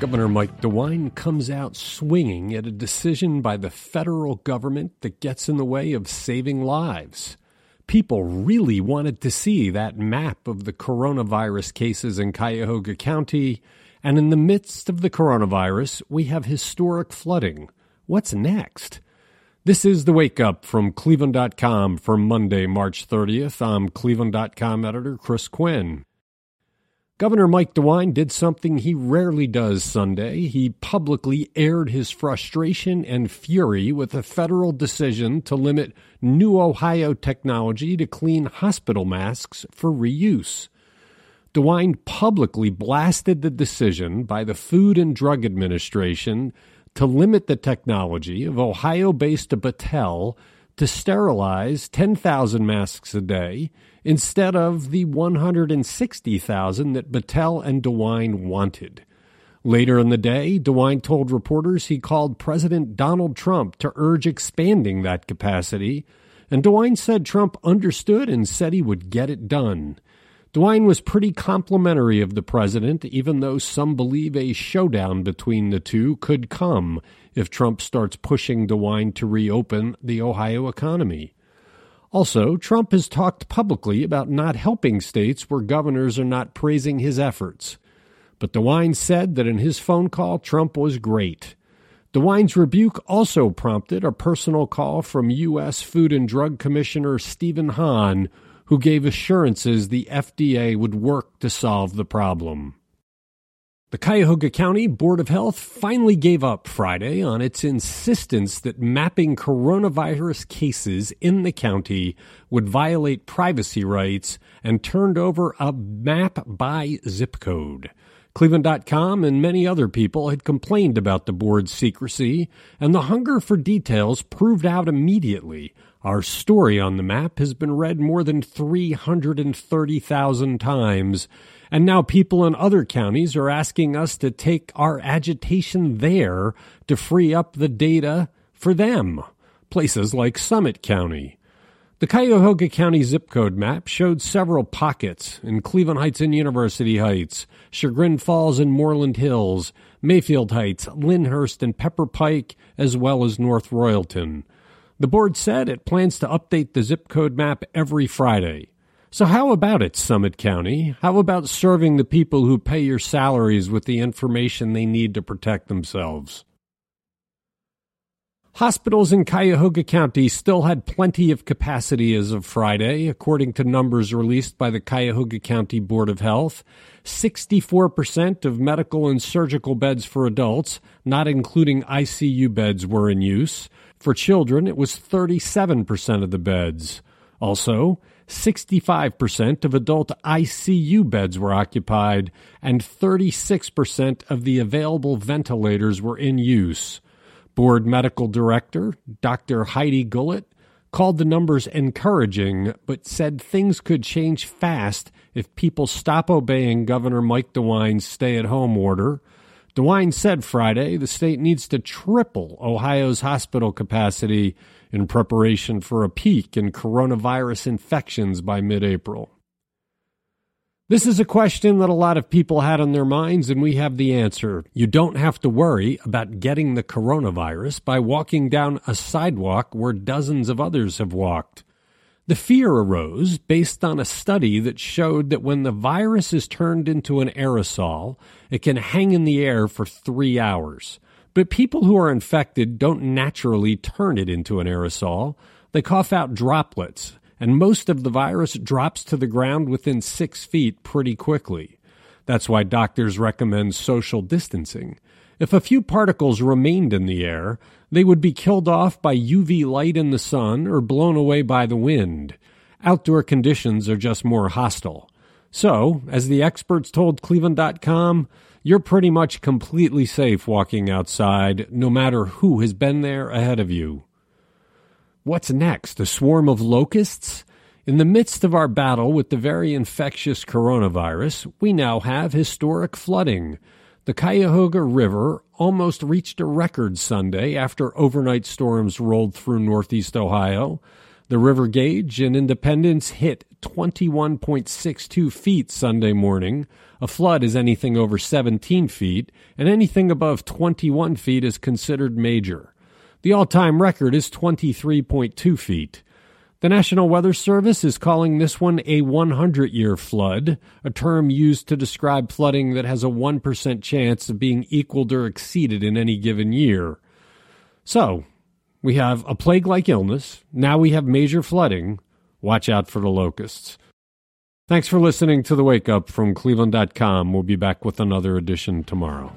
Governor Mike DeWine comes out swinging at a decision by the federal government that gets in the way of saving lives. People really wanted to see that map of the coronavirus cases in Cuyahoga County, and in the midst of the coronavirus, we have historic flooding. What's next? This is the wake up from Cleveland.com for Monday, March 30th. I'm Cleveland.com editor Chris Quinn. Governor Mike DeWine did something he rarely does Sunday. He publicly aired his frustration and fury with a federal decision to limit new Ohio technology to clean hospital masks for reuse. DeWine publicly blasted the decision by the Food and Drug Administration to limit the technology of Ohio based Battelle to sterilize 10,000 masks a day instead of the 160,000 that Battelle and DeWine wanted. Later in the day, DeWine told reporters he called President Donald Trump to urge expanding that capacity, and DeWine said Trump understood and said he would get it done. DeWine was pretty complimentary of the president, even though some believe a showdown between the two could come if Trump starts pushing DeWine to reopen the Ohio economy. Also, Trump has talked publicly about not helping states where governors are not praising his efforts. But DeWine said that in his phone call, Trump was great. DeWine's rebuke also prompted a personal call from U.S. Food and Drug Commissioner Stephen Hahn, who gave assurances the FDA would work to solve the problem. The Cuyahoga County Board of Health finally gave up Friday on its insistence that mapping coronavirus cases in the county would violate privacy rights and turned over a map by zip code. Cleveland.com and many other people had complained about the board's secrecy, and the hunger for details proved out immediately our story on the map has been read more than 330,000 times, and now people in other counties are asking us to take our agitation there to free up the data for them. Places like Summit County. The Cuyahoga County zip code map showed several pockets in Cleveland Heights and University Heights, Chagrin Falls and Moreland Hills, Mayfield Heights, Lyndhurst and Pepper Pike, as well as North Royalton. The board said it plans to update the zip code map every Friday. So, how about it, Summit County? How about serving the people who pay your salaries with the information they need to protect themselves? Hospitals in Cuyahoga County still had plenty of capacity as of Friday, according to numbers released by the Cuyahoga County Board of Health. 64% of medical and surgical beds for adults, not including ICU beds, were in use. For children, it was 37% of the beds. Also, 65% of adult ICU beds were occupied, and 36% of the available ventilators were in use. Board Medical Director Dr. Heidi Gullett called the numbers encouraging, but said things could change fast if people stop obeying Governor Mike DeWine's stay at home order DeWine said Friday the state needs to triple Ohio's hospital capacity in preparation for a peak in coronavirus infections by mid April. This is a question that a lot of people had on their minds, and we have the answer. You don't have to worry about getting the coronavirus by walking down a sidewalk where dozens of others have walked. The fear arose based on a study that showed that when the virus is turned into an aerosol, it can hang in the air for three hours. But people who are infected don't naturally turn it into an aerosol. They cough out droplets, and most of the virus drops to the ground within six feet pretty quickly. That's why doctors recommend social distancing. If a few particles remained in the air, they would be killed off by UV light in the sun or blown away by the wind. Outdoor conditions are just more hostile. So, as the experts told Cleveland.com, you're pretty much completely safe walking outside, no matter who has been there ahead of you. What's next? A swarm of locusts? In the midst of our battle with the very infectious coronavirus, we now have historic flooding. The Cuyahoga River almost reached a record Sunday after overnight storms rolled through northeast Ohio. The river gauge in Independence hit 21.62 feet Sunday morning. A flood is anything over 17 feet, and anything above 21 feet is considered major. The all time record is 23.2 feet. The National Weather Service is calling this one a 100 year flood, a term used to describe flooding that has a 1% chance of being equaled or exceeded in any given year. So, we have a plague like illness. Now we have major flooding. Watch out for the locusts. Thanks for listening to the Wake Up from Cleveland.com. We'll be back with another edition tomorrow.